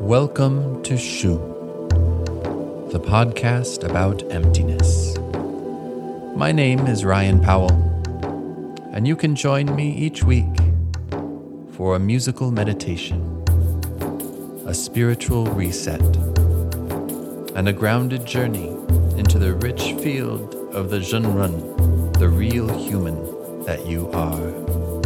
Welcome to Shu, the podcast about emptiness. My name is Ryan Powell, and you can join me each week for a musical meditation, a spiritual reset, and a grounded journey into the rich field of the Zhenren, the real human that you are.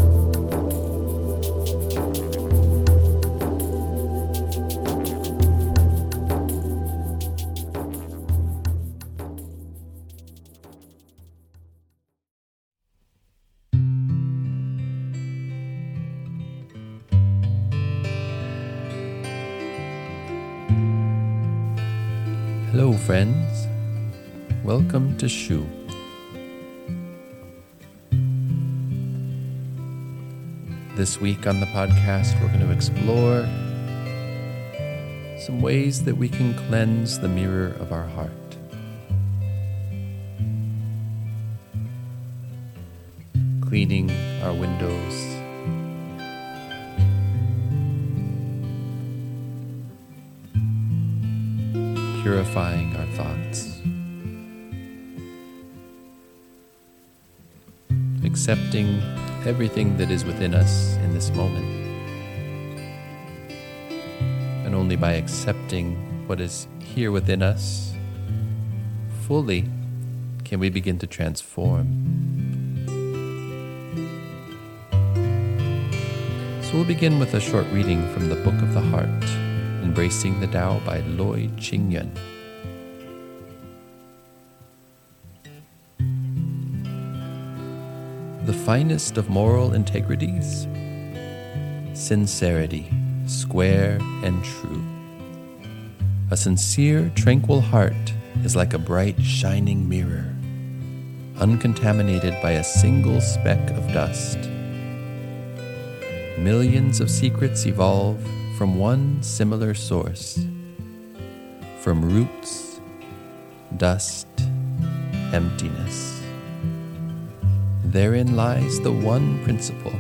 Hello, friends. Welcome to Shu. This week on the podcast, we're going to explore some ways that we can cleanse the mirror of our heart. Cleaning our windows purifying our thoughts, accepting everything that is within us in this moment. And only by accepting what is here within us fully can we begin to transform. So we'll begin with a short reading from the Book of the Heart. Embracing the Tao by Loy Ching-Yuen. The finest of moral integrities? Sincerity, square and true. A sincere, tranquil heart is like a bright, shining mirror, uncontaminated by a single speck of dust. Millions of secrets evolve from one similar source, from roots, dust, emptiness. Therein lies the one principle.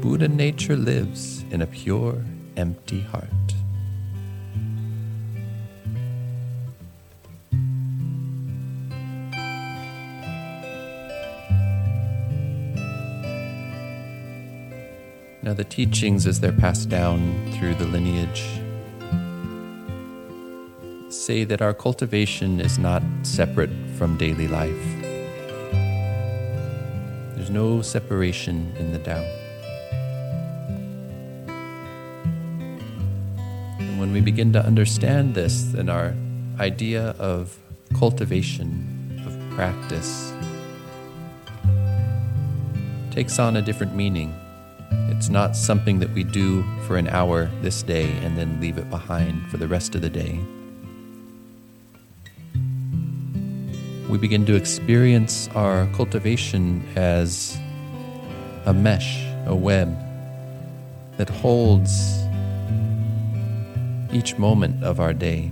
Buddha nature lives in a pure, empty heart. Now, the teachings, as they're passed down through the lineage, say that our cultivation is not separate from daily life. There's no separation in the Tao. And when we begin to understand this, then our idea of cultivation, of practice, takes on a different meaning. It's not something that we do for an hour this day and then leave it behind for the rest of the day. We begin to experience our cultivation as a mesh, a web that holds each moment of our day.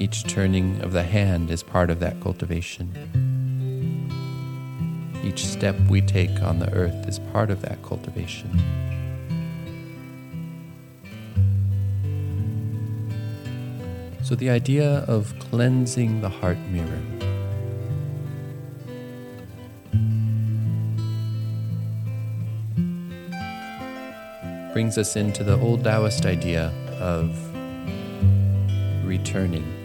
Each turning of the hand is part of that cultivation. Each step we take on the earth is part of that cultivation. So, the idea of cleansing the heart mirror. brings us into the old Taoist idea of returning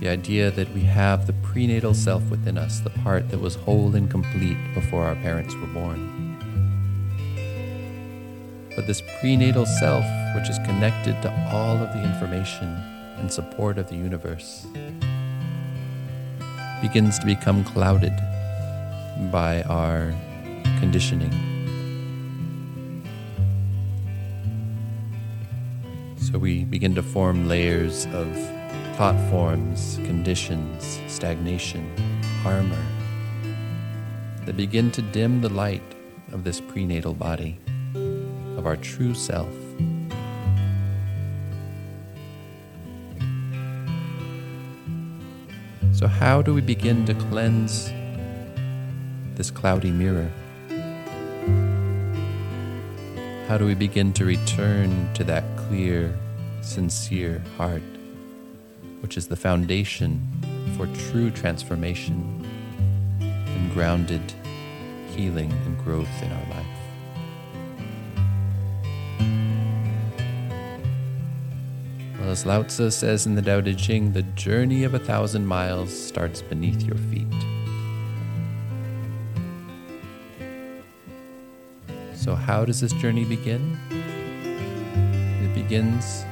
the idea that we have the prenatal self within us, the part that was whole and complete before our parents were born. But this prenatal self, which is connected to all of the information and support of the universe, begins to become clouded by our conditioning. So we begin to form layers of thought forms, conditions, stagnation, armor that begin to dim the light of this prenatal body, of our true self. So, how do we begin to cleanse this cloudy mirror? How do we begin to return to that clear, sincere heart, which is the foundation for true transformation and grounded healing and growth in our life? Well, as Lao Tzu says in the Tao Te Ching, the journey of a thousand miles starts beneath your feet. So, how does this journey begin? It begins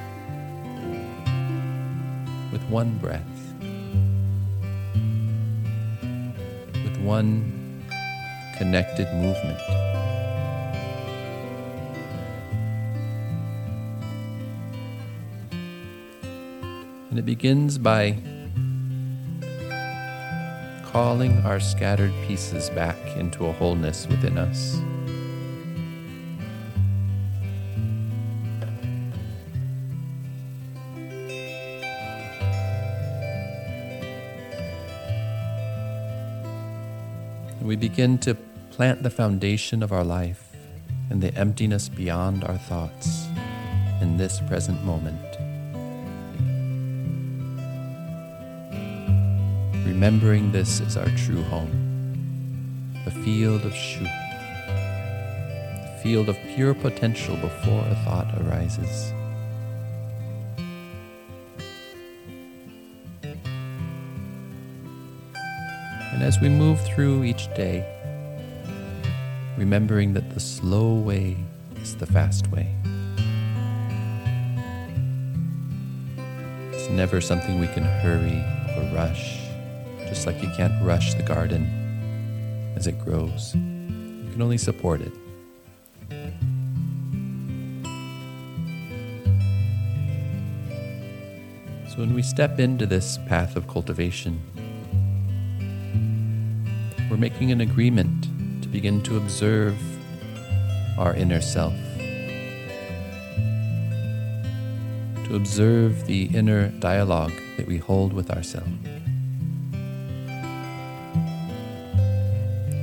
one breath, with one connected movement. And it begins by calling our scattered pieces back into a wholeness within us. We begin to plant the foundation of our life in the emptiness beyond our thoughts in this present moment. Remembering this is our true home, the field of Shu, the field of pure potential before a thought arises. And as we move through each day, remembering that the slow way is the fast way. It's never something we can hurry or rush, just like you can't rush the garden as it grows. You can only support it. So when we step into this path of cultivation, making an agreement to begin to observe our inner self, to observe the inner dialogue that we hold with ourselves,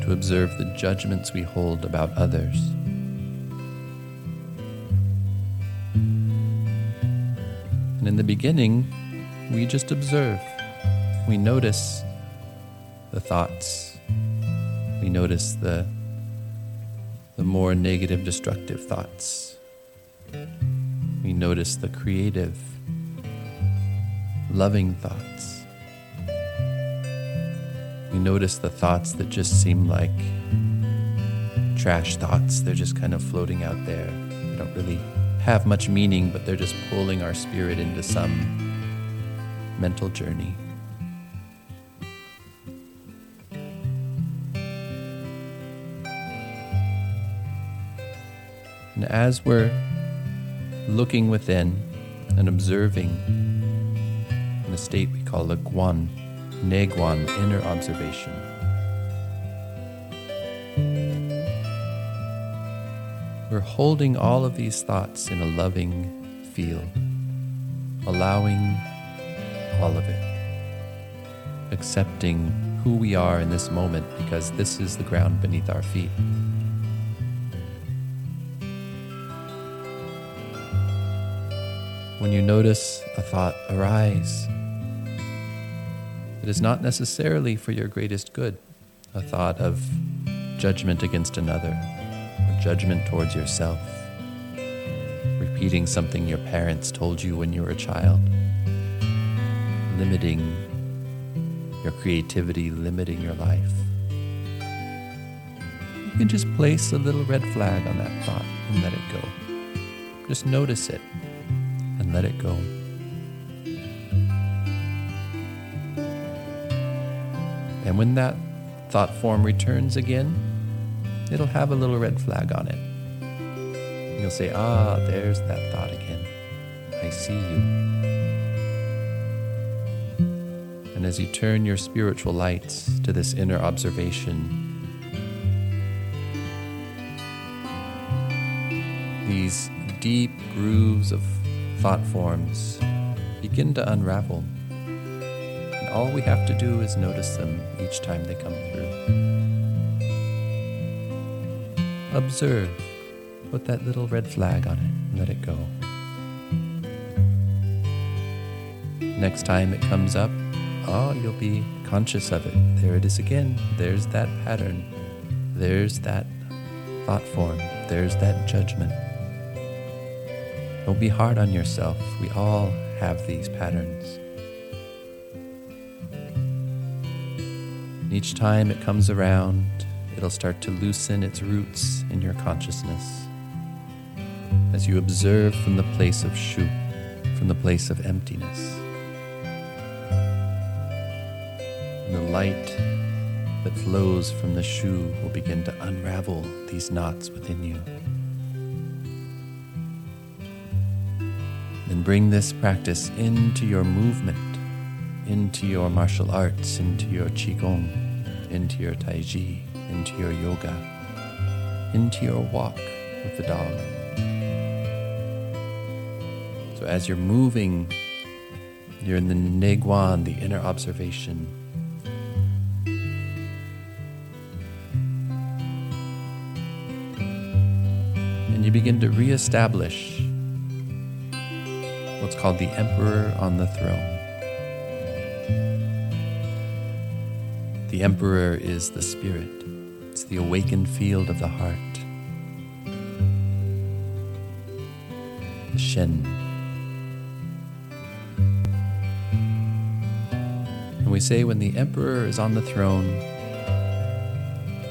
to observe the judgments we hold about others. And in the beginning, we just observe. We notice the thoughts we notice the, the more negative, destructive thoughts. We notice the creative, loving thoughts. We notice the thoughts that just seem like trash thoughts. They're just kind of floating out there. They don't really have much meaning, but they're just pulling our spirit into some mental journey. And as we're looking within and observing in a state we call the Guan, Neiguan, inner observation, we're holding all of these thoughts in a loving field, allowing all of it, accepting who we are in this moment because this is the ground beneath our feet. When you notice a thought arise it is not necessarily for your greatest good, a thought of judgment against another, or judgment towards yourself, repeating something your parents told you when you were a child, limiting your creativity, limiting your life. You can just place a little red flag on that thought and let it go. Just notice it let it go. And when that thought form returns again, it'll have a little red flag on it. You'll say, Ah, there's that thought again. I see you. And as you turn your spiritual lights to this inner observation, these deep grooves of thought forms begin to unravel. And all we have to do is notice them each time they come through. Observe. Put that little red flag on it and let it go. Next time it comes up, oh, you'll be conscious of it. There it is again. There's that pattern. There's that thought form. There's that judgment. Don't be hard on yourself. We all have these patterns. Each time it comes around, it'll start to loosen its roots in your consciousness. As you observe from the place of shu, from the place of emptiness. And the light that flows from the shu will begin to unravel these knots within you. Bring this practice into your movement, into your martial arts, into your qigong, into your tai chi, into your yoga, into your walk with the dog. So as you're moving, you're in the neiguan, the inner observation. And you begin to reestablish what's called the emperor on the throne. The emperor is the spirit, it's the awakened field of the heart. The Shen. And we say when the emperor is on the throne,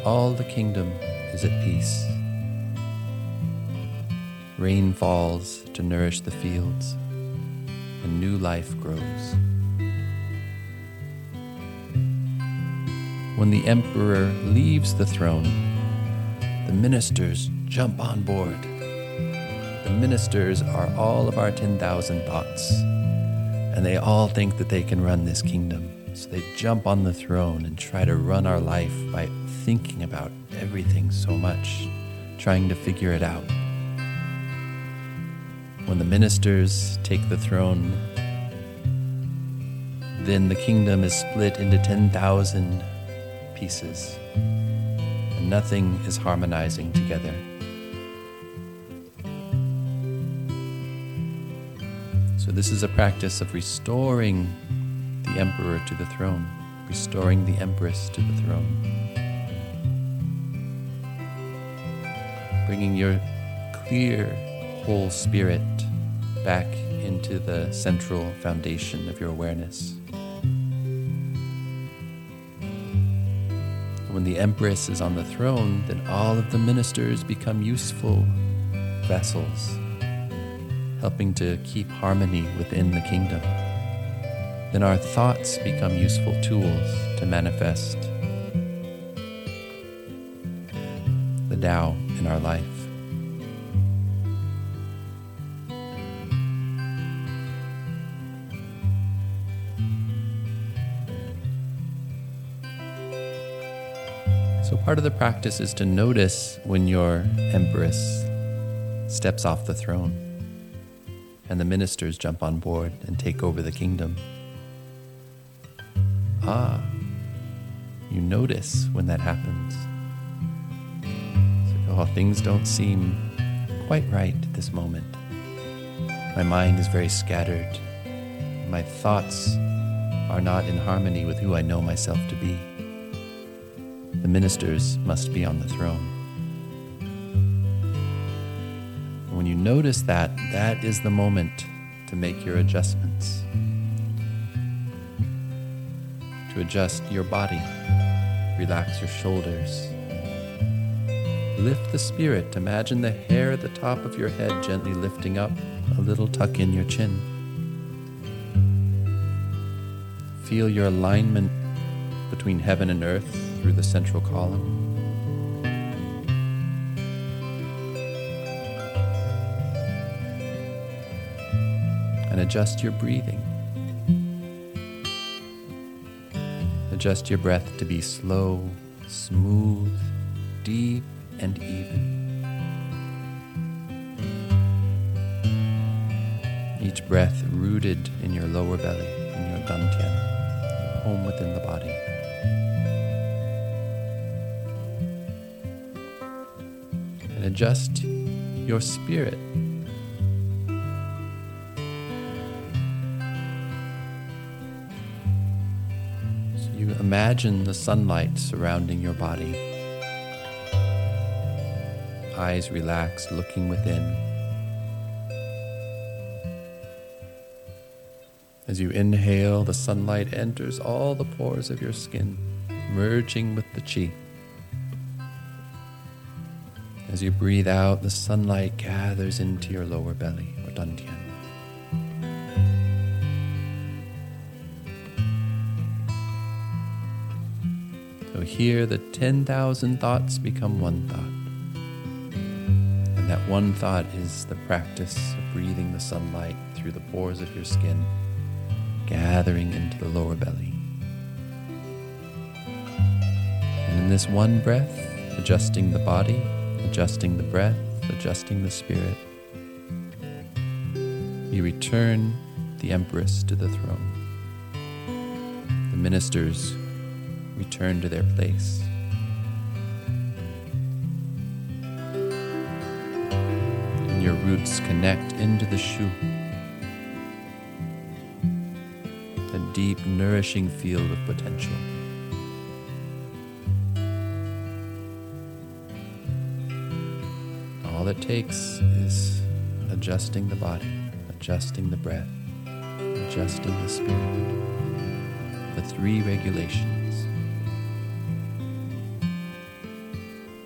all the kingdom is at peace. Rain falls to nourish the fields, and new life grows. When the emperor leaves the throne, the ministers jump on board. The ministers are all of our 10,000 thoughts, and they all think that they can run this kingdom. So they jump on the throne and try to run our life by thinking about everything so much, trying to figure it out. When the ministers take the throne, then the kingdom is split into 10,000 pieces, and nothing is harmonizing together. So, this is a practice of restoring the emperor to the throne, restoring the empress to the throne, bringing your clear, whole spirit back into the central foundation of your awareness. When the empress is on the throne, then all of the ministers become useful vessels, helping to keep harmony within the kingdom. Then our thoughts become useful tools to manifest the Tao in our life. So, part of the practice is to notice when your empress steps off the throne and the ministers jump on board and take over the kingdom. Ah, you notice when that happens. So, oh, things don't seem quite right at this moment. My mind is very scattered. My thoughts are not in harmony with who I know myself to be. The ministers must be on the throne. When you notice that, that is the moment to make your adjustments. To adjust your body, relax your shoulders. Lift the spirit. Imagine the hair at the top of your head gently lifting up, a little tuck in your chin. Feel your alignment between heaven and earth through the central column. And adjust your breathing. Adjust your breath to be slow, smooth, deep, and even. Each breath rooted in your lower belly, in your dantian. home within the body. Adjust your spirit. So you imagine the sunlight surrounding your body. Eyes relaxed, looking within. As you inhale, the sunlight enters all the pores of your skin, merging with the chi. As you breathe out, the sunlight gathers into your lower belly, or dantian. So here, the 10,000 thoughts become one thought. And that one thought is the practice of breathing the sunlight through the pores of your skin gathering into the lower belly. And in this one breath, adjusting the body, adjusting the breath, adjusting the spirit, you return the Empress to the throne. The ministers return to their place. And your roots connect into the shu. deep, nourishing field of potential. All it takes is adjusting the body, adjusting the breath, adjusting the spirit. The three regulations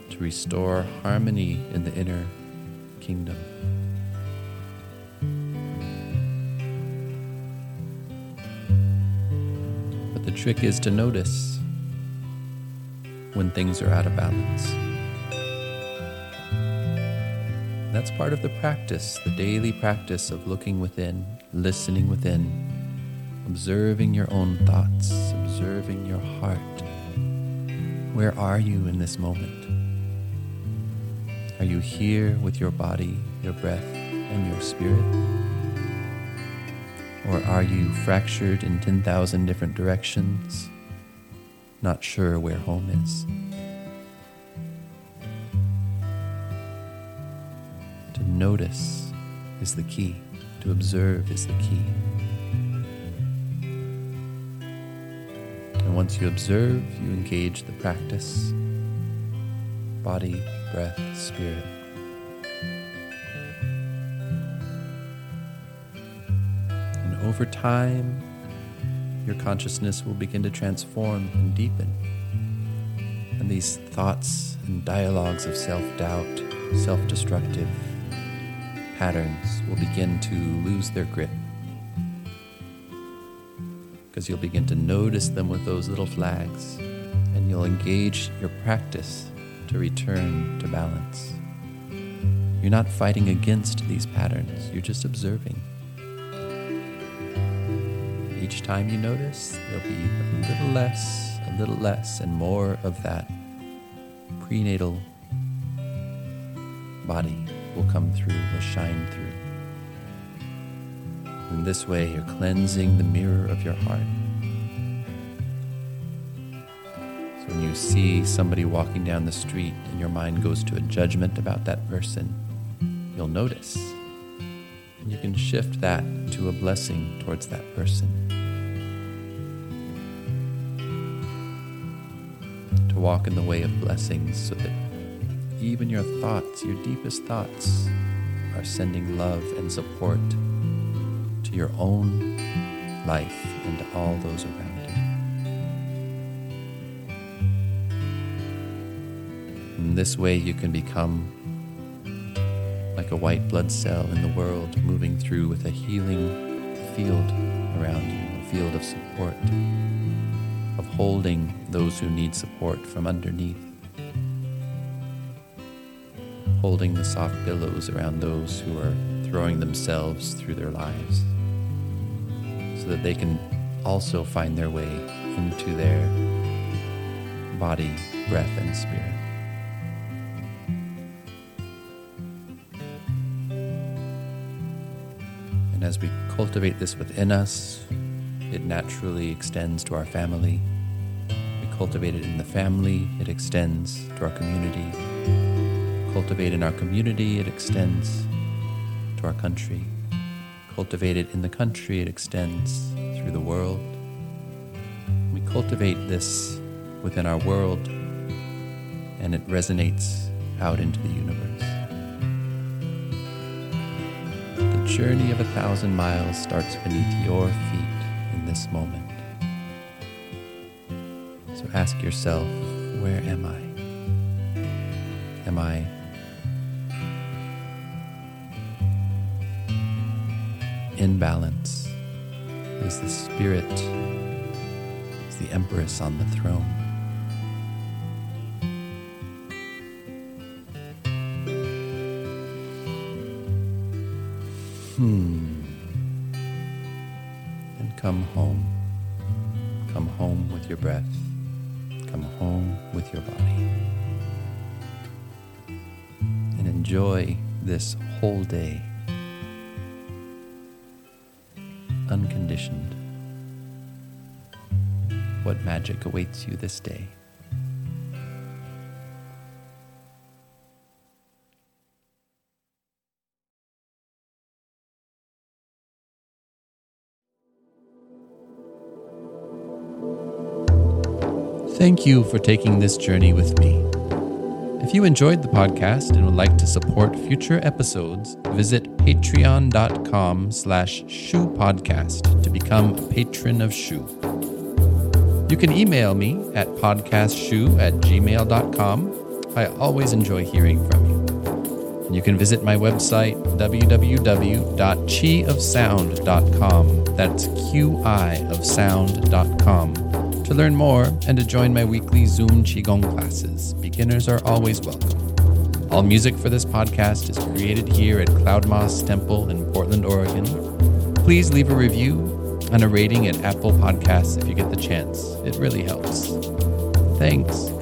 to restore harmony in the inner kingdom. But the trick is to notice when things are out of balance. That's part of the practice, the daily practice of looking within, listening within, observing your own thoughts, observing your heart. Where are you in this moment? Are you here with your body, your breath, and your spirit? Or are you fractured in 10,000 different directions, not sure where home is? Notice is the key, to observe is the key. And once you observe, you engage the practice body, breath, spirit. And over time, your consciousness will begin to transform and deepen. And these thoughts and dialogues of self doubt, self destructive patterns will begin to lose their grip. Because you'll begin to notice them with those little flags, and you'll engage your practice to return to balance. You're not fighting against these patterns, you're just observing each time you notice, there'll be a little less, a little less, and more of that prenatal body will come through, will shine through. In this way, you're cleansing the mirror of your heart. So when you see somebody walking down the street and your mind goes to a judgment about that person, you'll notice. And you can shift that to a blessing towards that person. To walk in the way of blessings so that even your thoughts, your deepest thoughts, are sending love and support to your own life and to all those around you. In this way, you can become like a white blood cell in the world, moving through with a healing field around you, a field of support of holding those who need support from underneath, holding the soft billows around those who are throwing themselves through their lives, so that they can also find their way into their body, breath, and spirit. And as we cultivate this within us, it naturally extends to our family. We cultivate it in the family, it extends to our community. Cultivate in our community, it extends to our country. Cultivate it in the country, it extends through the world. We cultivate this within our world, and it resonates out into the universe. The journey of a thousand miles starts beneath your feet in this moment. So ask yourself, where am I? Am I in balance? Is the spirit, is the empress on the throne? Hmm. And come home. Come home with your breath. Come home with your body. And enjoy this whole day. What magic awaits you this day? Thank you for taking this journey with me. If you enjoyed the podcast and would like to support future episodes, visit patreon.com slash shoepodcast to become a patron of Shoe. You can email me at podcastshoe at gmail.com. I always enjoy hearing from you. You can visit my website, www.qiofsound.com. That's Q-I of sound.com to learn more and to join my weekly Zoom Qigong classes, beginners are always welcome. All music for this podcast is created here at Cloud Moss Temple in Portland, Oregon. Please leave a review and a rating at Apple Podcasts if you get the chance. It really helps. Thanks.